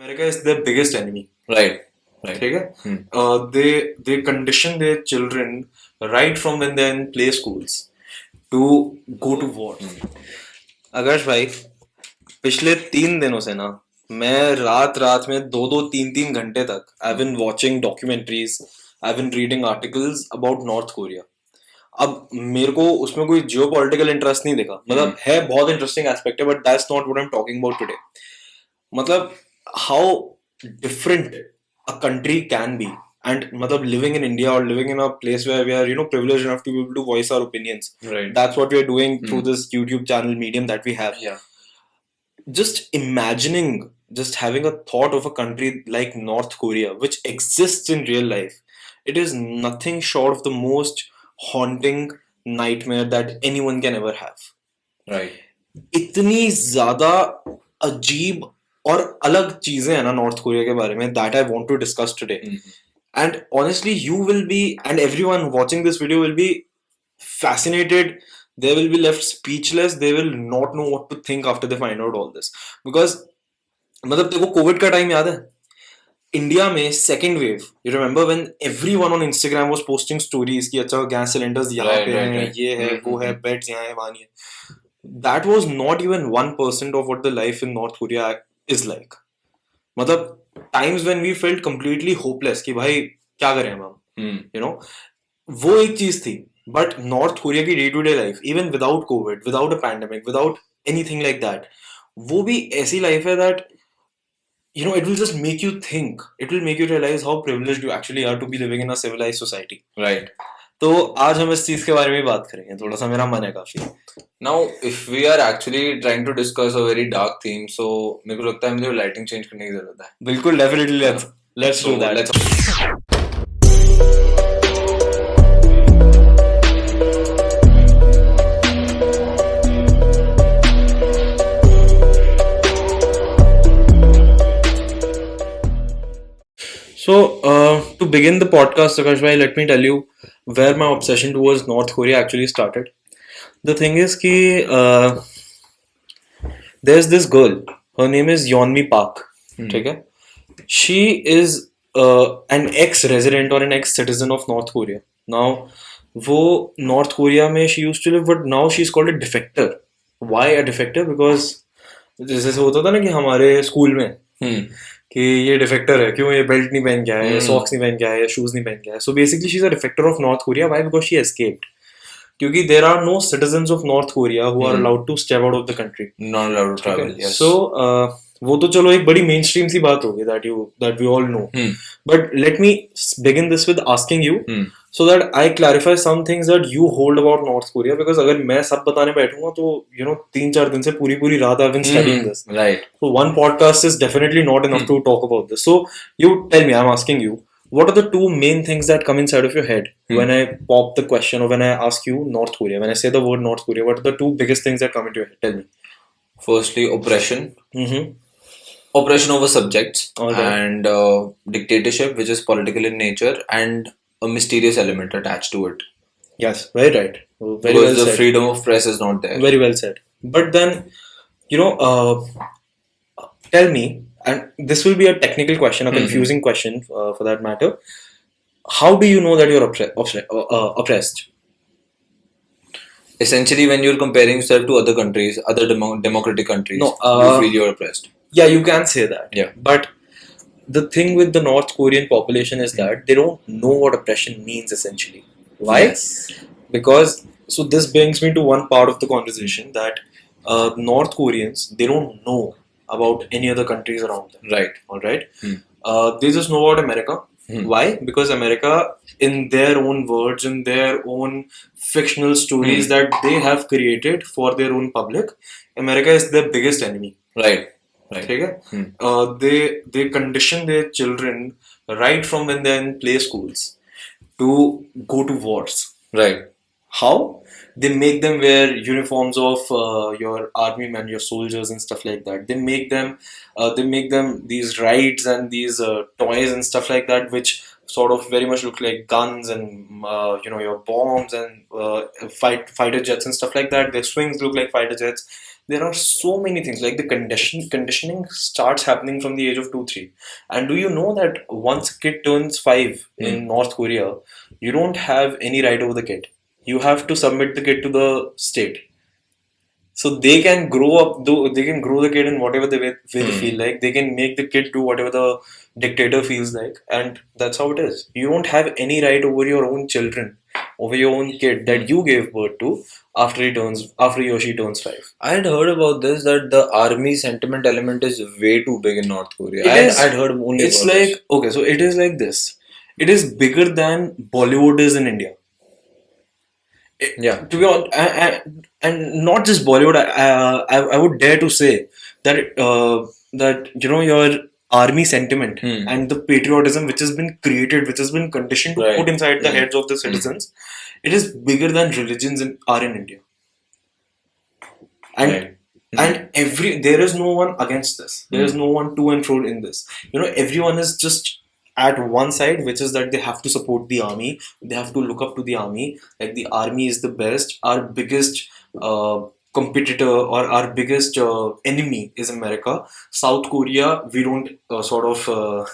America is their biggest enemy. Right. Right. ठीक है Hmm. uh, they they condition their children right from when they're in play schools to go to war आकाश भाई पिछले तीन दिनों से ना मैं रात रात में दो दो तीन तीन घंटे तक I been watching documentaries I been reading articles about North Korea अब मेरे को उसमें कोई जियो पॉलिटिकल इंटरेस्ट नहीं देखा मतलब है बहुत इंटरेस्टिंग एस्पेक्ट है but that's not I am talking about today मतलब How different a country can be and matlab living in india or living in a place where we are you know privileged enough to be able to voice our opinions Right. that's what we are doing through Hmm. this youtube channel medium that we have Yeah. just imagining just having a thought of a country like north korea which exists in real life it is nothing short of the most haunting nightmare that anyone can ever have Right. इतनी ज्यादा अजीब और अलग चीज़ें हैं ना North Korea के बारे में that I want to discuss today Mhm. and honestly you will be and everyone watching this video will be fascinated they will be left speechless they will not know what to think after they find out all this because मतलब तेरे को Covid का time याद है India में second wave you remember when everyone on Instagram was posting stories कि अच्छा gas cylinders यहाँ पे हैं. ये है हम्म, वो है हम्म, बेड्स यहाँ है वहाँ है that was not even one percent of what the life in North Korea is like मतलब times when we felt completely hopeless कि भाई क्या करें हम? Hmm. यू नो वो एक चीज़ थी बट नॉर्थ कोरिया की day to day life even without covid without a pandemic without anything like that वो भी ऐसी लाइफ है that you know it will just make you think it will make you realise how privilege you actually are to be living in a civilise society right. तो आज हम इस चीज़ के बारे में बात करेंगे। थोड़ा सा मेरा मन है काफ़ी। Now if we are actually trying to discuss a very dark theme so मेरे को लगता है मुझे लाइटिंग चेंज करने की ज़रूरत है. बिल्कुल definitely let's let's do that begin the podcast, Akash bhai, let me tell you where my obsession towards North Korea actually started. The thing is कि uh, there's this girl. Her name is Yeonmi Park. ठीक है? She is uh, an ex-resident or an ex-citizen of North Korea. Now, वो North Korea में she used to live, but now she's called a defector. Why a defector? Because जैसे से होता था ना कि हमारे स्कूल में Hmm. कि ये डिफेक्टर है क्यों ये बेल्ट नहीं पहन के आया है Hmm. सॉक्स नहीं पहन के आया है शूज़ नहीं पहन के आया so basically she is a defector of North Korea why because she escaped क्योंकि there are no citizens of North Korea who are. Allowed to step out of the country not allowed to travel. So वो तो चलो एक बड़ी mainstream सी बात होगी that you that we all know Hmm. But let me begin this with asking you Hmm. So that I clarify some things that you hold about North Korea because अगर मैं सब बताने बैठूँगा तो you know तीन चार दिन से पूरी पूरी रात I been studying this Right. So one podcast is definitely not enough to talk about this. So you tell me, I'm asking you, what are the two main things that come inside of your head hmm. when I pop the question or when I ask you North Korea? When I say the word North Korea, what are the two biggest things that come into your head? Tell me. Firstly, oppression. Mm-hmm. Oppression over subjects and uh, dictatorship, which is political in nature, and a mysterious element attached to it. Yes, very right. Very because well the said. freedom of press is not there. Very well said. But then, you know, uh, tell me, and this will be a technical question, a Mhm. confusing question uh, for that matter. How do you know that you're oppre- oppre- uh, uh, oppressed? Essentially, when you're comparing yourself to other countries, other demo- democratic countries, No, uh, you feel you're oppressed. Yeah, you can say that. Yeah. But the thing with the North Korean population is that they don't know what oppression means essentially. Why? Yes. Because so this brings me to one part of the conversation that uh, North Koreans they don't know about any other countries around them. Right. All right. Hmm. Uh, they just know about America. Hmm. Why? Because America, in their own words, in their own fictional stories Hmm. that they have created for their own public, America is their biggest enemy. Right. Right. ठीक है Hmm. uh, they they condition their children right from when they're in play schools to go to wars Right. how they make them wear uniforms of uh, your army men your soldiers and stuff like that they make them uh, they make them these rides and these uh, toys and stuff like that which sort of very much look like guns and uh, you know your bombs and uh, fight fighter jets and stuff like that their swings look like fighter jets there are so many things like the condition conditioning starts happening from the age of two three. And do you know that once a kid turns five in north korea you don't have any right over the kid. You have to submit the kid to the state. So they can grow up though they can grow the kid in whatever the way, way they Hmm. feel like. They can make the kid do whatever the dictator feels like. And that's how it is. You don't have any right over your own children over your own kid that you gave birth to after he turns after he or she turns five I had heard about this that the army sentiment element is way too big in North Korea. It I is- I'd heard only it's like this. okay so it is like this it is bigger than bollywood is in india yeah. to be honest, and, and not just Bollywood, I, I, I would dare to say that uh, that you know your army sentiment Hmm. and the patriotism which has been created, which has been conditioned to Right. put inside the Hmm. heads of the citizens, it is bigger than religions in, are in India. And Right. and every there is no one against this. There is no one to and fro in this. You know, everyone is just at one side, which is that they have to support the army. They have to look up to the army. Like the army is the best. Our biggest uh, competitor or our biggest uh, enemy is America. South Korea, we don't uh, sort of uh,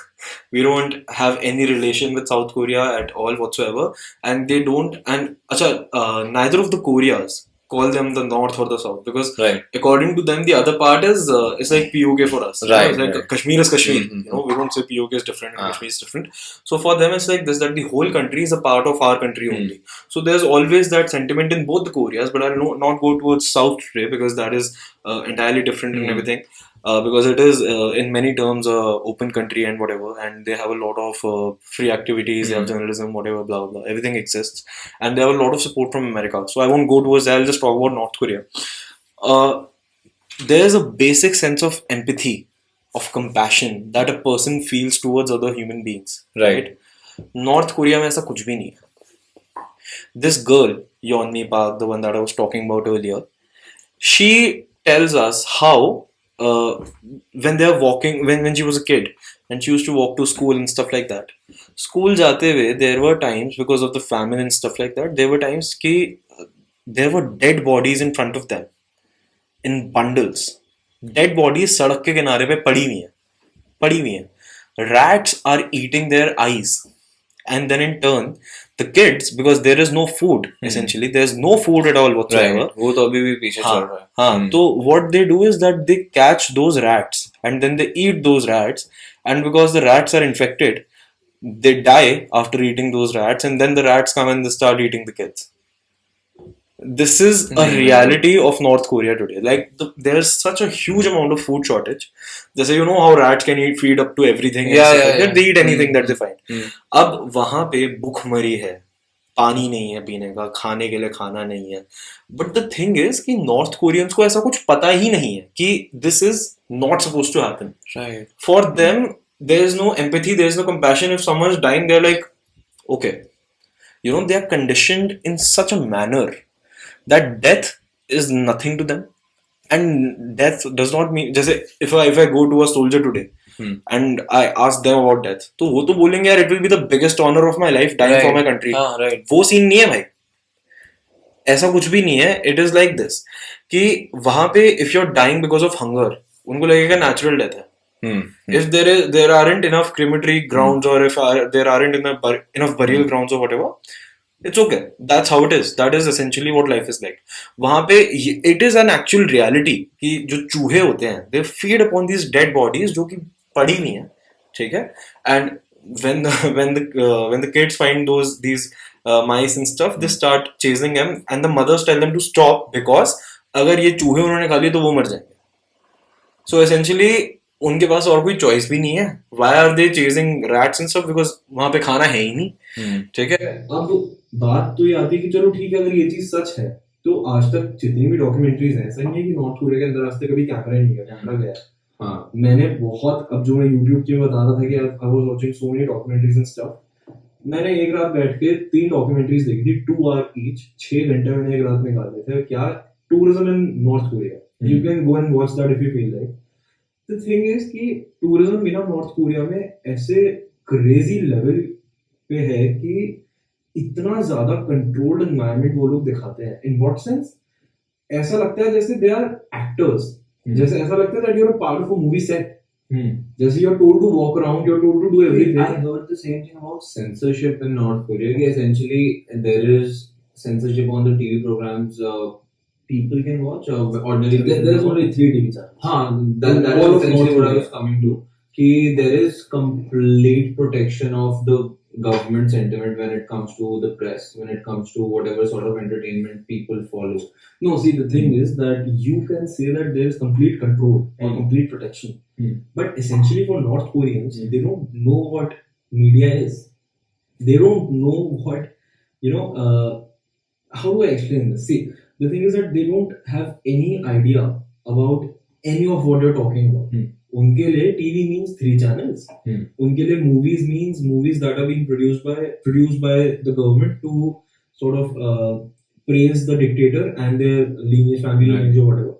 we don't have any relation with South Korea at all whatsoever, and they don't. And acha, uh, neither of the Koreas call them the North or the South because Right. according to them, the other part is uh, it's like POK for us. you know, Right, like right. Kashmir is Kashmir. Mhm. You know, we don't say POK is different and Ah. Kashmir is different. So for them, it's like this that the whole country is a part of our country Hmm. only. So there's always that sentiment in both the Koreas, but I'll no, not go towards South today because that is uh, entirely different and Hmm. everything Uh, because it is uh, in many terms a open country and whatever, and they have a lot of uh, free activities. They have Hmm. journalism, whatever, blah blah blah. Everything exists, and they have a lot of support from America. So I won't go towards. that. I'll just talk about North Korea. Uh, there's a basic sense of empathy, of compassion that a person feels towards other human beings. Right. North Korea में ऐसा कुछ भी नहीं है. This girl, Yeonmi Park, the one that I was talking about earlier, she tells us how uh, when they're walking when, when she was a kid and she used to walk to school and stuff like that. School jate hue there were times because of the famine and stuff like that there were times ki, uh, there were dead bodies in front of them in bundles. Dead bodies sadak ke kinare pe padi hui hain padi hui hain rats are eating their eyes and then in turn the kids because there is no food essentially there's no food at all whatsoever Right. वो तो अभी भी पीछे चल हाँ रहा है. हाँ Hmm. तो what they do is that they catch those rats and then they eat those rats and because the rats are infected they die after eating those rats and then the rats come and they start eating the kids This is a Hmm. reality of north korea today like the, there's such a huge amount of food shortage they say you know how rats can eat feed up to everything Yeah, yeah, like yeah. they eat anything Hmm. that they find Hmm. अब वहाँ पे भूखमरी है पानी नहीं है पीने का खाने के लिए खाना नहीं है बट द थिंग इज़ कि नॉर्थ कोरियंस को ऐसा कुछ पता ही नहीं है कि this is not suppose to happen Right. For them there is no empathy there is no compassion if someone is dying there like okay you know they are conditioned in such a manner that death is nothing to them and death does not mean जैसे if I if I go to a soldier today Hmm. And I ask them about death तो वो तो बोलेंगे यार it will be the biggest honour of my life dying for my country हाँ, right. वो scene नहीं है भाई। ऐसा कुछ भी नहीं है। इट इज़ लाइक दिस कि वहाँ पे if you are dying because of hunger उनको लगेगा नेचुरल डेथ है। Hmm. if there is there aren't enough crematory grounds or if are, there aren't enough, enough burial grounds or whatever it's okay that's how it is that is essentially what life is like वहाँ पे it is an actual reality कि जो चूहे होते हैं they feed upon these dead bodies जो कि पड़ी नहीं है ठीक है and when the when the uh, when the kids find those these uh, mice and stuff they start chasing them and the mothers tell them to stop because अगर ये चूहे उन्होंने खा लिए तो वो मर जाएँगे सो एसेंशियली उनके पास और कोई चॉइस भी नहीं है why are they chasing rats and stuff because वहाँ पे खाना है ही नहीं Hmm. ठीक है? अब बात तो ये आती है कि चलो ठीक है अगर ये चीज़ सच है तो आज तक जितनी भी डॉक्यूमेंट्रीज हैं ऐसा नहीं है कि नॉर्थ कोरिया के अंदर आज तक कभी कैमरा नहीं गया कैमरा गया हाँ। मैंने बहुत अब जो मैं यूट्यूब की बता रहा था कि I was watching so many documentaries and stuff मैंने एक रात बैठ के तीन डॉक्यूमेंट्रीज देखी थी टू आवर ईच छह घंटे मैंने एक रात निकाले थे। क्या? Tourism in North Korea you can go and watch that if you feel like the thing is कि टूरिज़्म बिना नॉर्थ कोरिया में ऐसे क्रेजी लेवल पे है कि इतना ज़्यादा कंट्रोल्ड एनवायरमेंट वो लोग दिखाते हैं। इन वॉट सेंस ऐसा लगता है जैसे दे आर एक्टर्स जैसे ऐसा लगता है that part of movie set जैसे you are told to walk around you are told to do everything I the same thing about censorship in North Korea कि essentially there is censorship on the TV programmes people can watch ordinary there is only 3 TV channel हाँ that that is what I was coming to कि there is complete protection of the government sentiment when it comes to the press, when it comes to whatever sort of entertainment people follow. No, see, the thing is that you can say that there is complete control or Hmm. complete protection. Hmm. But essentially, for North Koreans, Hmm. they don't know what media is. They don't know what, you know, uh, how do I explain this? See, the thing is that they don't have any idea about any of what you're talking about. Hmm. उनके लिए TV three channels. Hmm. उनके लिए movies means movies that are being produced by produced by the government to sort of uh, praise the dictator and their lineage, family Right. lineage or whatever,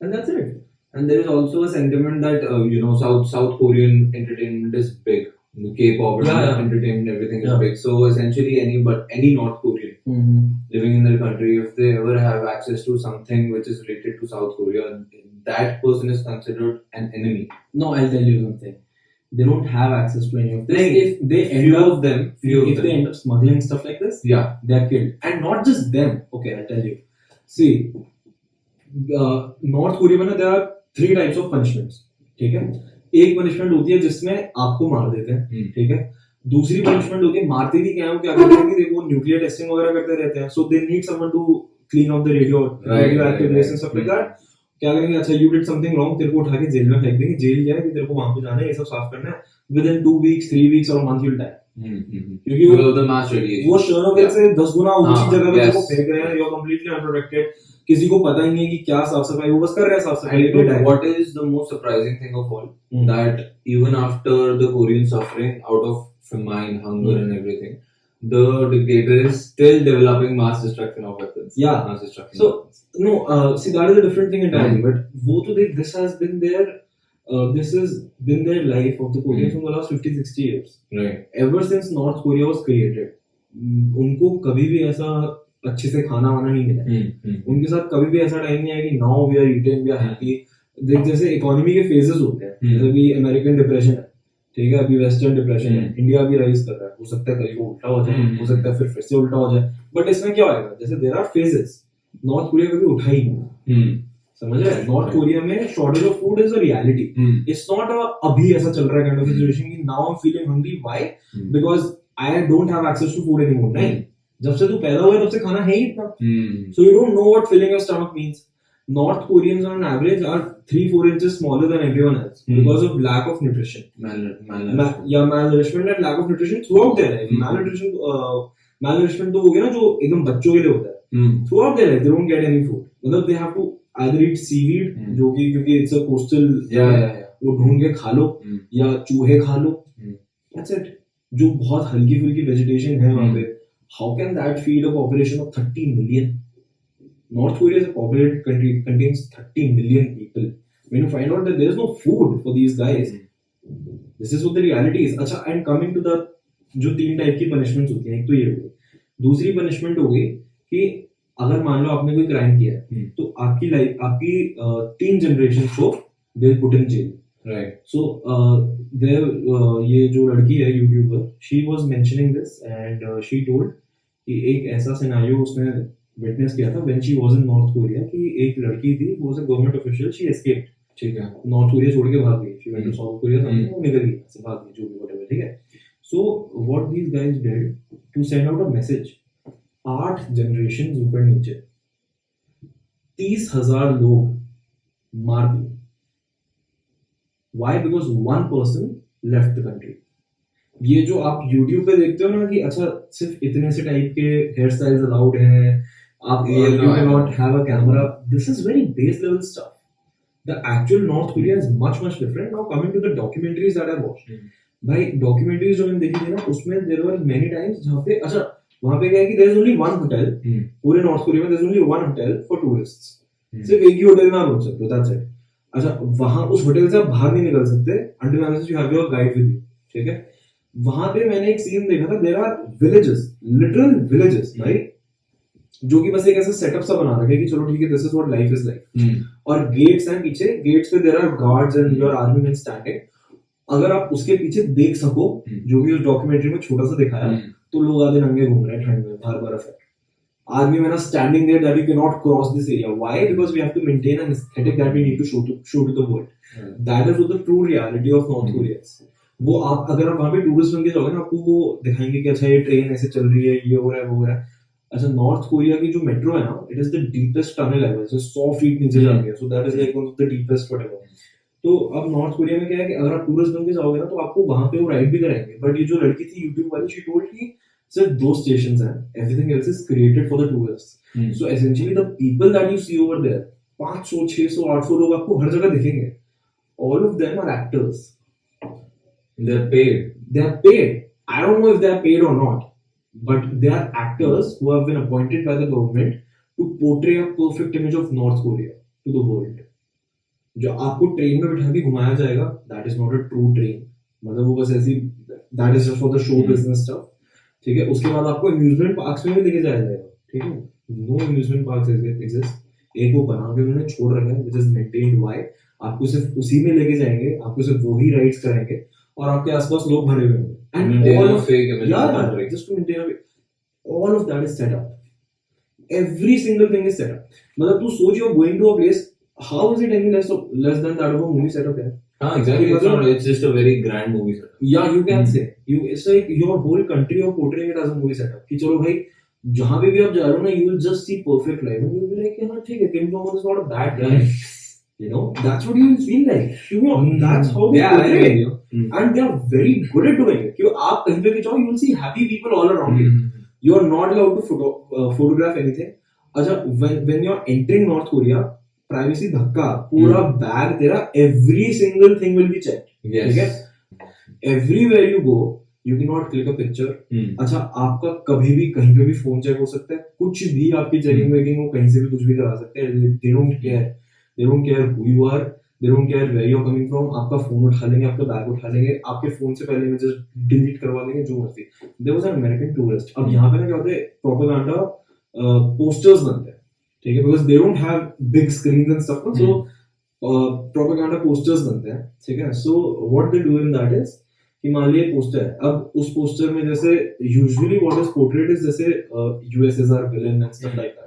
and that's it. And there is also a sentiment that uh, you know South South Korean entertainment is big. K-pop yeah. entertainment, everything yeah. is big. So essentially, any but any North Korean mm-hmm. living in their country, if they ever have access to something which is related to South Korea, that person is considered an enemy. No, I'll tell you something. They don't have access to any of this. Like, if they end Few up, of them, few if of them. they end up smuggling stuff like this, Yeah. they're killed. And not just them. Okay, I'll tell you. See, uh, North Korea में ना there are three types of punishments. ठीक है एक punishment होती है जिसमें आपको मार देते हैं हम्म। ठीक है दूसरी पनिशमेंट होती है मारते भी क्या है वो क्या करते हैं कि देखो न्यूक्लियर टेस्टिंग वगैरह करते रहते हैं so they need someone to clean off the radio radio active. And stuff like that क्या करेंगे अच्छा यू डिड समथिंग रॉन्ग तेरे को उठा के जेल में फेंक देंगे जेल क्या है कि तेरे को वहाँ पे जाना है ये सब साफ़ करना है within two weeks three weeks और मंथ यूल टाइम. क्योंकि वो the mass radiation. वो शर्नोबिल से दस गुना ऊँची हाँ, जगह पे को फेंक रहे हैं यू आर कंप्लीटली अनप्रोटेक्टेड किसी को पता ही नहीं है कि क्या साफ़ सफ़ाई वो बस कर रहे हैं साफ़ सफ़ाई is the most surprising thing of all? Hmm. That even after the Korean suffering out of famine, hunger, Hmm. and everything, the dictator is still developing mass destruction of weapons. Yeah. Mass destruction. So, No, uh, see that is a different thing entirely. Hmm. But वो तो देख this has been their uh, this has been their life of the Koreans Hmm. from the last 50 60 years. right. Ever since North Korea was created, mm, उनको कभी भी ऐसा अच्छे से खाना वाना नहीं मिला Hmm. Hmm. उनके साथ कभी भी ऐसा टाइम नहीं आया कि now we are eating we are happy देख जैसे इकोनॉमी के फेजेस होते हैं Hmm. जैसे अभी अमेरिकन डिप्रेशन है ठीक है अभी वेस्टर्न डिप्रेशन है. इंडिया भी राइज कर रहा है हो सकता है कल को उल्टा हो जाए Hmm. हो सकता है फिर फिर से उल्टा हो जाए बट इसमें क्या होएगा जैसे there are phases North Korea कभी उठा ही नहीं Hmm. समझ रहे नॉर्थ कोरिया में shortage of food is a reality. It's not अभी ऐसा चल रहा है काइंड ऑफ़ सिचुएशन कि now I am feeling hungry why. Because I don't have access to food anymore नहीं जब से तू पैदा हुआ है तब से खाना है ही इतना. So you don't know what filling your stomach means. North Koreans on average are three, four inches smaller than everyone else Hmm. because of lack of nutrition. Mal- Ma- yeah, malnourishment and lack of nutrition throughout their life. Hmm. Malnutrition, uh, malnourishment तो हो गया ना जो एकदम बच्चों के लिए होता है. Hmm. Throughout their life, they don't get any food. मतलब they have to either eat seaweed Hmm. जो कि क्योंकि it's a coastal Yeah, yeah, yeah. वो ढूंढ के खा लो Hmm. या चूहे खा लो. Hmm. That's it. जो बहुत हल्की फुल्की vegetation है वहाँ Hmm. पे. How can that feed a population of 30 million? North Korea is a populated country, it contains 30 million people. When you find out that there is no food for these guys, this is what the reality is. अच्छा, and coming to the जो तीन type की punishments होती हैं एक तो ये हो गई दूसरी पनिशमेंट हो गई कि अगर मान लो आपने कोई क्राइम किया है हम्म। तो आपकी लाइफ आपकी uh, तीन जनरेशन को they put in jail Right. So uh, ये जो लड़की है YouTuber she was mentioning this and she told कि एक ऐसा सिनेरियो उसने विटनेस किया था when she was in North Korea कि एक लड़की थी वो a government official she escaped ठीक है. नॉर्थ कोरिया छोड़ के भाग गई she went to. South Korea hmm. वो निकल गई से भाग गई जो भी व्हाटएवर ठीक है so what these guys did to send out a message आठ जनरेशन ऊपर नीचे तीस हज़ार लोग मार दिए why because one person left the country ये जो आप YouTube पे देखते हो ना कि अच्छा सिर्फ़ इतने से टाइप के हेयर स्टाइल्स अलाउड हैं आप है। Can not have a camera this is very base level stuff the actual North Korea is much much different now coming to the documentaries that I watched hmm. भाई documentaries जो मैंने देखी थी ना उसमें देयर वर मेनी टाइम्स जहाँ पे अच्छा वहाँ पे क्या है कि there is only one hotel. पूरे नॉर्थ कोरिया में there is only one hotel for tourists hmm. सिर्फ़ एक ही होटल में आप रुक सकते हो दैट्स इट अच्छा वहाँ उस होटल से आप बाहर नहीं निकल सकते. Until unless you have your guide with you ठीक है? वहाँ पे मैंने एक सीन देखा था. There are villages literal villages भाई जो कि बस एक ऐसा सेटअप सा बना रखा है कि चलो ठीक है this is what life is like. और गेट्स हैं पीछे गेट्स पे there are guards and your army man standing अगर आप उसके पीछे देख सको Hmm. जो कि उस डॉक्यूमेंट्री में छोटा सा दिखाया Hmm. तो लोग आधे नंगे घूम रहे हैं ठंड में बाहर बर्फ़ है। Army man are standing there that you can not cross this area why because we have to maintain an aesthetic that we need to show to show to the world that is the true reality of North Hmm. Korea वो आप अगर आप वहाँ पे tourist बन के जाओगे ना आपको वो दिखाएँगे कि अच्छा ये ट्रेन ऐसे चल रही है ये हो रहा है वो हो रहा है। अच्छा नॉर्थ कोरिया की जो मेट्रो है ना it is the deepest tunnel है वैसे 100 फीट नीचे Hmm. जाती है so that is like one of the deepest whatever तो अब नॉर्थ कोरिया में क्या है कि अगर आप टूरिस्ट बन के जाओगे ना तो आपको वहाँ पे वो राइड भी कराएँगे बट ये जो लड़की थी यूट्यूब वाली शी टोल्ड कि सिर्फ़ दो स्टेशंस हैं everything else is created for the tourist. So essentially the people that you see over there 500 600 800 लोग आपको हर जगह दिखेंगे all of them are actors They're paid. they are paid. I don't know if they are paid or not, but they are actors who have been appointed by the government to portray a perfect image of North Korea to the world. जो आपको train में बिठा के घुमाया जाएगा that is not a true train मतलब वो बस ऐसी that is for the show business stuff ठीक है? उसके बाद आपको अम्यूजमेंट पार्क्स में भी लेके जाया जाएगा। ठीक है? नो अम्यूजमेंट पार्क्स एग्जिस्ट एक वो बना के उन्होंने छोड़ रखा है विच इज़ मेंटेन्ड वाई आपको सिर्फ़ उसी में लेके जाएँगे आपको सिर्फ़ वही राइड्स कराएँगे और आपके आसपास लोग भरे हुए होंगे। And Maintain all of fake image yeah, yeah, country. just to maintain a all of that is set up every single thing is set up मतलब तू सोच you're going to a place how is it any less of, less than that of a movie setup है Ah, exactly. It's not. It's just a very grand movie setup. yeah you can Hmm. say you it's like your whole country you're portraying it as a movie setup कि चलो भाई जहाँ पे भी आप जा रहे हो ना you will just see perfect life and you'll be like हाँ ठीक है Jong Un is not a bad guy you know that's what you feel like you know mm-hmm. that's how they Yeah, portray it you. Hmm. and they are very good at doing it कि आप कहीं पे भी जाओ you will see happy people all around you Hmm. you are not allowed to photo, uh, photograph anything अच्छा when when you are entering North Korea privacy धक्का पूरा bag तेरा every single thing will be checked Yes. ठीक है everywhere you go you cannot click a picture Hmm. अच्छा आपका कभी भी कहीं पे भी फ़ोन चेक हो सकता है कुछ भी आपकी चेकिंग वेकिंग हो कहीं से भी कुछ भी करा सकते हैं they don't care they don't care who you are they don't care where you are coming from आपका फ़ोन उठा लेंगे आपका बैग उठा लेंगे आपके फ़ोन से पहले इमेजेस डिलीट करवा देंगे जो मर्ज़ी। There was an American tourist अब यहाँ पे ना क्या होता है प्रोपेगेंडा पोस्टर्स बनते हैं ठीक है? Because they don't have big screen and stuff so propaganda posters बनते हैं ठीक है? So what they do in that is कि मान लिया पोस्टर है। अब उस पोस्टर में जैसे usually what is portrait is जैसे USSR villain and stuff like that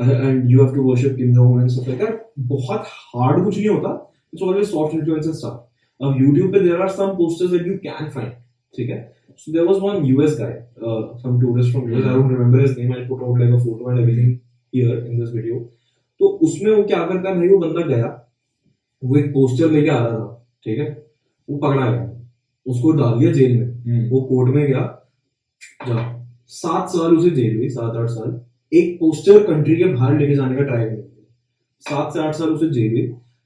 and you have to worship Kim Jong Un and stuff like that बहुत हार्ड कुछ नहीं होता. It's always soft influence and stuff अब YouTube पे there are some posters that you can find ठीक है? So there was one US guy uh, some tourist from US I don't remember his name. I'll put out like a photo and everything here in this video. तो उसमें वो क्या करता है? भाई वो बंदा गया. वो एक पोस्टर लेके आ रहा था. ठीक है? वो पकड़ा गया. उसको डाल दिया जेल में. Hmm. वो कोर्ट में गया. जा. सात साल उसे जेल हुई सात आठ साल. एक पोस्टर कंट्री के बाहर लेके जाने का ट्राई किया सात से आठ साल उसे जेल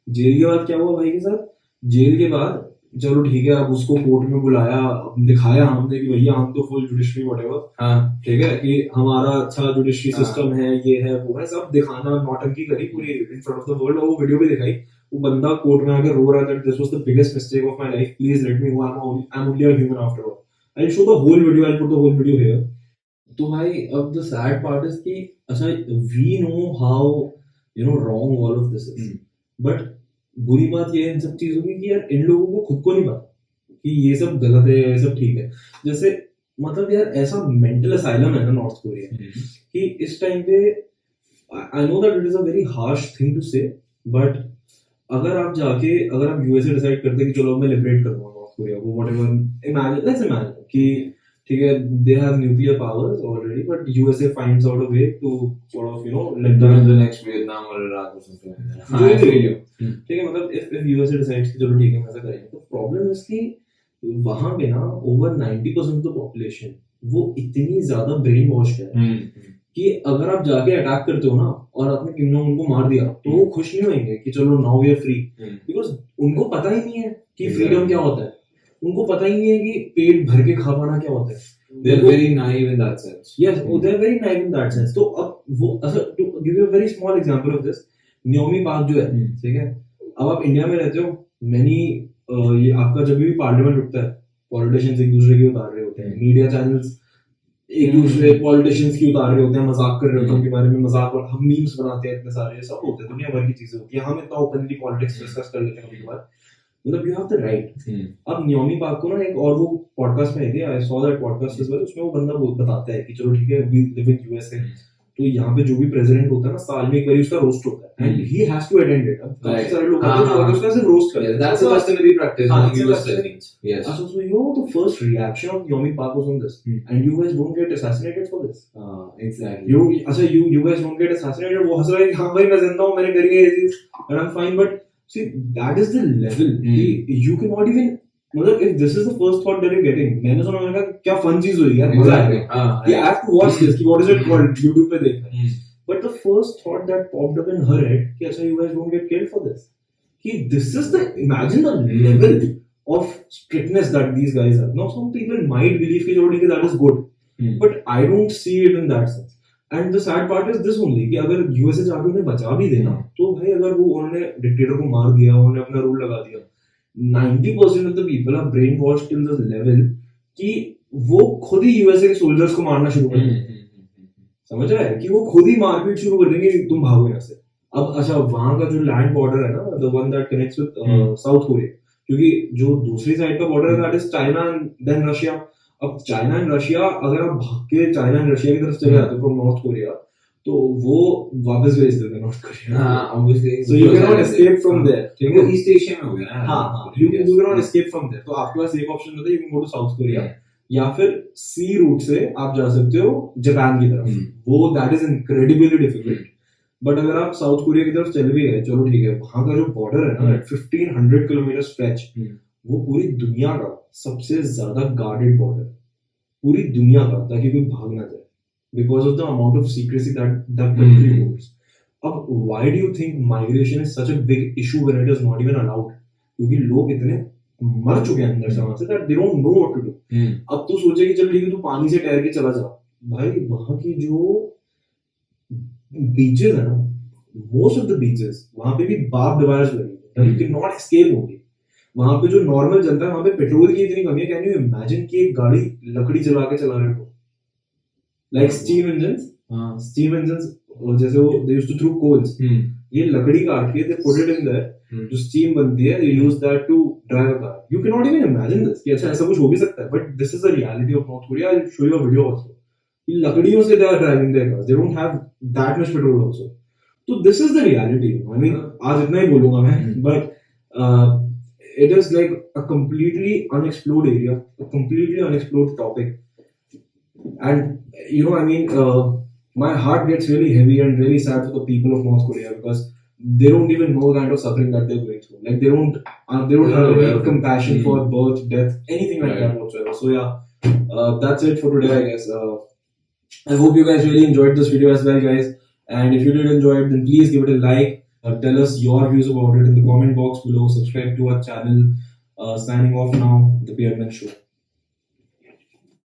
जेल के बाद क्या हुआ भाई के साथ? जेल के बाद चलो ठीक है अब उसको कोर्ट में बुलाया दिखाया हमने कि भैया हम तो फुल जुडिशरी वटेवर हाँ. ठीक है कि हमारा अच्छा जुडिशरी हाँ। सिस्टम है ये है वो है सब दिखाना नौटंकी करी पूरी in front of the world और वो वीडियो भी दिखाई वो बंदा कोर्ट में आकर रो रहा था this was the biggest mistake of my life please let me go I am only a human after all I show the whole video I put the whole video here तो भाई अब the sad part is कि अच्छा we know how you know wrong all of this is. But बुरी बात ये इन सब चीज़ों की कि यार इन लोगों को खुद को नहीं पता कि ये सब गलत है ये सब ठीक है जैसे मतलब यार ऐसा मेंटल असाइलम है ना नॉर्थ कोरिया Hmm. कि इस टाइम पे I know that it is a very harsh thing to say but अगर आप जाके अगर आप यूएसए डिसाइड करते कि चलो मैं लिबरेट करूँगा नॉर्थ कोरिया को व्हाटएवर इमेजिन लेट्स इमेजिन कि ठीक है they have nuclear powers already but USA finds out a way to sort of you know let the Vietnam or Iraq or something like that. जो भी feel ठीक है मतलब if if USA decides कि चलो ठीक है हम ऐसा करेंगे तो प्रॉब्लम इज़ कि वहाँ पे ना ओवर 90% ऑफ़ द पॉपुलेशन वो इतनी ज़्यादा ब्रेन वॉश है Hmm. कि अगर आप जाके अटैक करते हो ना और आपने किम जोंग उनको मार दिया तो वो खुश नहीं होंगे कि चलो now we are free. Because उनको पता ही नहीं है कि फ्रीडम क्या होता है। उनको पता ही नहीं है कि पेट भर के खा पाना क्या होता है। They're very naive in that sense. They are very naive in that sense तो अब वो अच्छा you a very small example of this Yeonmi Park जो है Hmm. ठीक है? अब आप इंडिया में रहते हो मैनी ये आपका जब भी पार्लियामेंट उठता है पॉलिटिशियंस एक दूसरे के उतार रहे होते हैं। मीडिया चैनल्स एक दूसरे पॉलिटिशियंस की उतार रहे होते हैं मज़ाक कर रहे होते हैं उनके बारे में मज़ाक और हम मीम्स बनाते हैं इतने सारे सब होते हैं दुनिया भर की चीज़ें होती है। हम इतना ओपनली पॉलिटिक्स डिस्कस कर लेते हैं कभी कभार मतलब यू हैव द राइट अब न्योमी पार्क को ना एक और वो पॉडकास्ट में I saw that podcast is well उसमें वो बंदा बहुत बताता है कि चलो ठीक है वी लिव इन यूएस तो यहाँ पे जो भी प्रेजिडेंट होता है ना साल में एक बार उसका रोस्ट होता है। And he has to attend it अब सारे लोग आते हैं और उसका सिर्फ़ रोस्ट करते हैं। That's a customary practice in US yes so so you know the first reaction of Yeonmi Park was on this and you guys don't get assassinated for this exactly you अच्छा you you don't get assassinated वो हंस रहा हाँ भाई मैं ज़िंदा हूँ मेरे घर के I am fine but See, that is the level. Mm. You cannot even. मतलब if this is the first thought that you getting मैंने सुना मैंने कहा क्या फन चीज़ हो रही मज़ा आ गया ये I have to watch this what is it called YouTube पे देख but the first thought that popped up in her head कि अच्छा you guys don't get killed for this कि this is the imagine the level of strictness that these guys are no some people might believe कि जोड़ी के that is good but I don't see it in that sense And the sad part is this only कि अगर USA जाके उन्हें बचा भी देना तो भाई अगर वो उन्होंने डिक्टेटर को मार दिया उन्होंने अपना रूल लगा दिया 90% of the people are brainwashed till the level कि वो खुद ही यूएसए के सोल्जर्स को मारना शुरू कर Hmm. देंगे समझ रहा है कि वो खुद ही मारपीट शुरू कर देंगे तुम भागो यहाँ से अब अच्छा वहाँ का जो लैंड बॉर्डर है ना the one that connects with hmm. South Korea क्योंकि जो दूसरी साइड का बॉर्डर है that is China and then Russia अब चाइना एंड रशिया अगर आप भाग के चाइना एंड रशिया की तरफ़ चले जाते हो फ्रॉम नॉर्थ कोरिया तो वो वापस भेज देते North Korea so you can not escape from there ठीक है। ईस्ट एशिया में हो गया हाँ you you can not escape from there तो आपके पास एक ऑप्शन होता है you can go to South Korea या फिर सी रूट से आप जा सकते हो जापान की तरफ़। हम्म। वो that is incredibly difficult but अगर आप साउथ कोरिया की तरफ़ चल भी गए चलो ठीक है वहाँ का जो बॉर्डर है ना। Fifteen hundred kilometre stretch. वो पूरी दुनिया का सबसे ज़्यादा गार्डेड बॉर्डर पूरी दुनिया का ताकि कोई भाग ना जाए। Because of the amount of secrecy that that country. Holds अब why do you think migration is such a big issue when it is not even allowed क्योंकि लोग इतने मर चुके हैं अंदर से वहाँ से that they don't know what to do. अब तू सोचे कि चल ठीक है तू पानी से तैर के चला जा। भाई वहाँ की जो बीचेस है ना मोस्ट ऑफ़ द बीचेस वहाँ पे भी बाप डिवायर्स लगे यू कैन नॉट एस्केप होंगे। वहाँ पे जो नॉर्मल जनता है वहाँ पे पेट्रोल की इतनी कमी है कैन यू इमेजिन कि एक गाड़ी लकड़ी जला के चला रहे हो? लाइक स्टीम इंजन हाँ. स्टीम इंजन जैसे वो they used to throw coals. ये लकड़ी काट के they put it in there. जो स्टीम बनती है they use that to drive a car you can not even imagine this कि अच्छा ऐसा कुछ हो भी सकता है but this is the reality of North Korea I will show you a video also कि लकड़ियों से they are driving their cars they don't have that much petrol also तो this is the reality I mean आज इतना ही बोलूँगा मैं. But it is like a completely unexplored area, a completely unexplored topic. And you know, I mean, uh, my heart gets really heavy and really sad for the people of North Korea because they don't even know the kind of suffering that they're going through. Like they don't, uh, they don't yeah, have any compassion mm. for birth, death, anything like that whatsoever. So yeah, uh, that's it for today, I guess. Uh, I hope you guys really enjoyed this video as well, guys. And if you did enjoy it, then please give it a like uh, tell us your views about it in the comment box below. Subscribe to our channel. Uh, signing off now the beardman show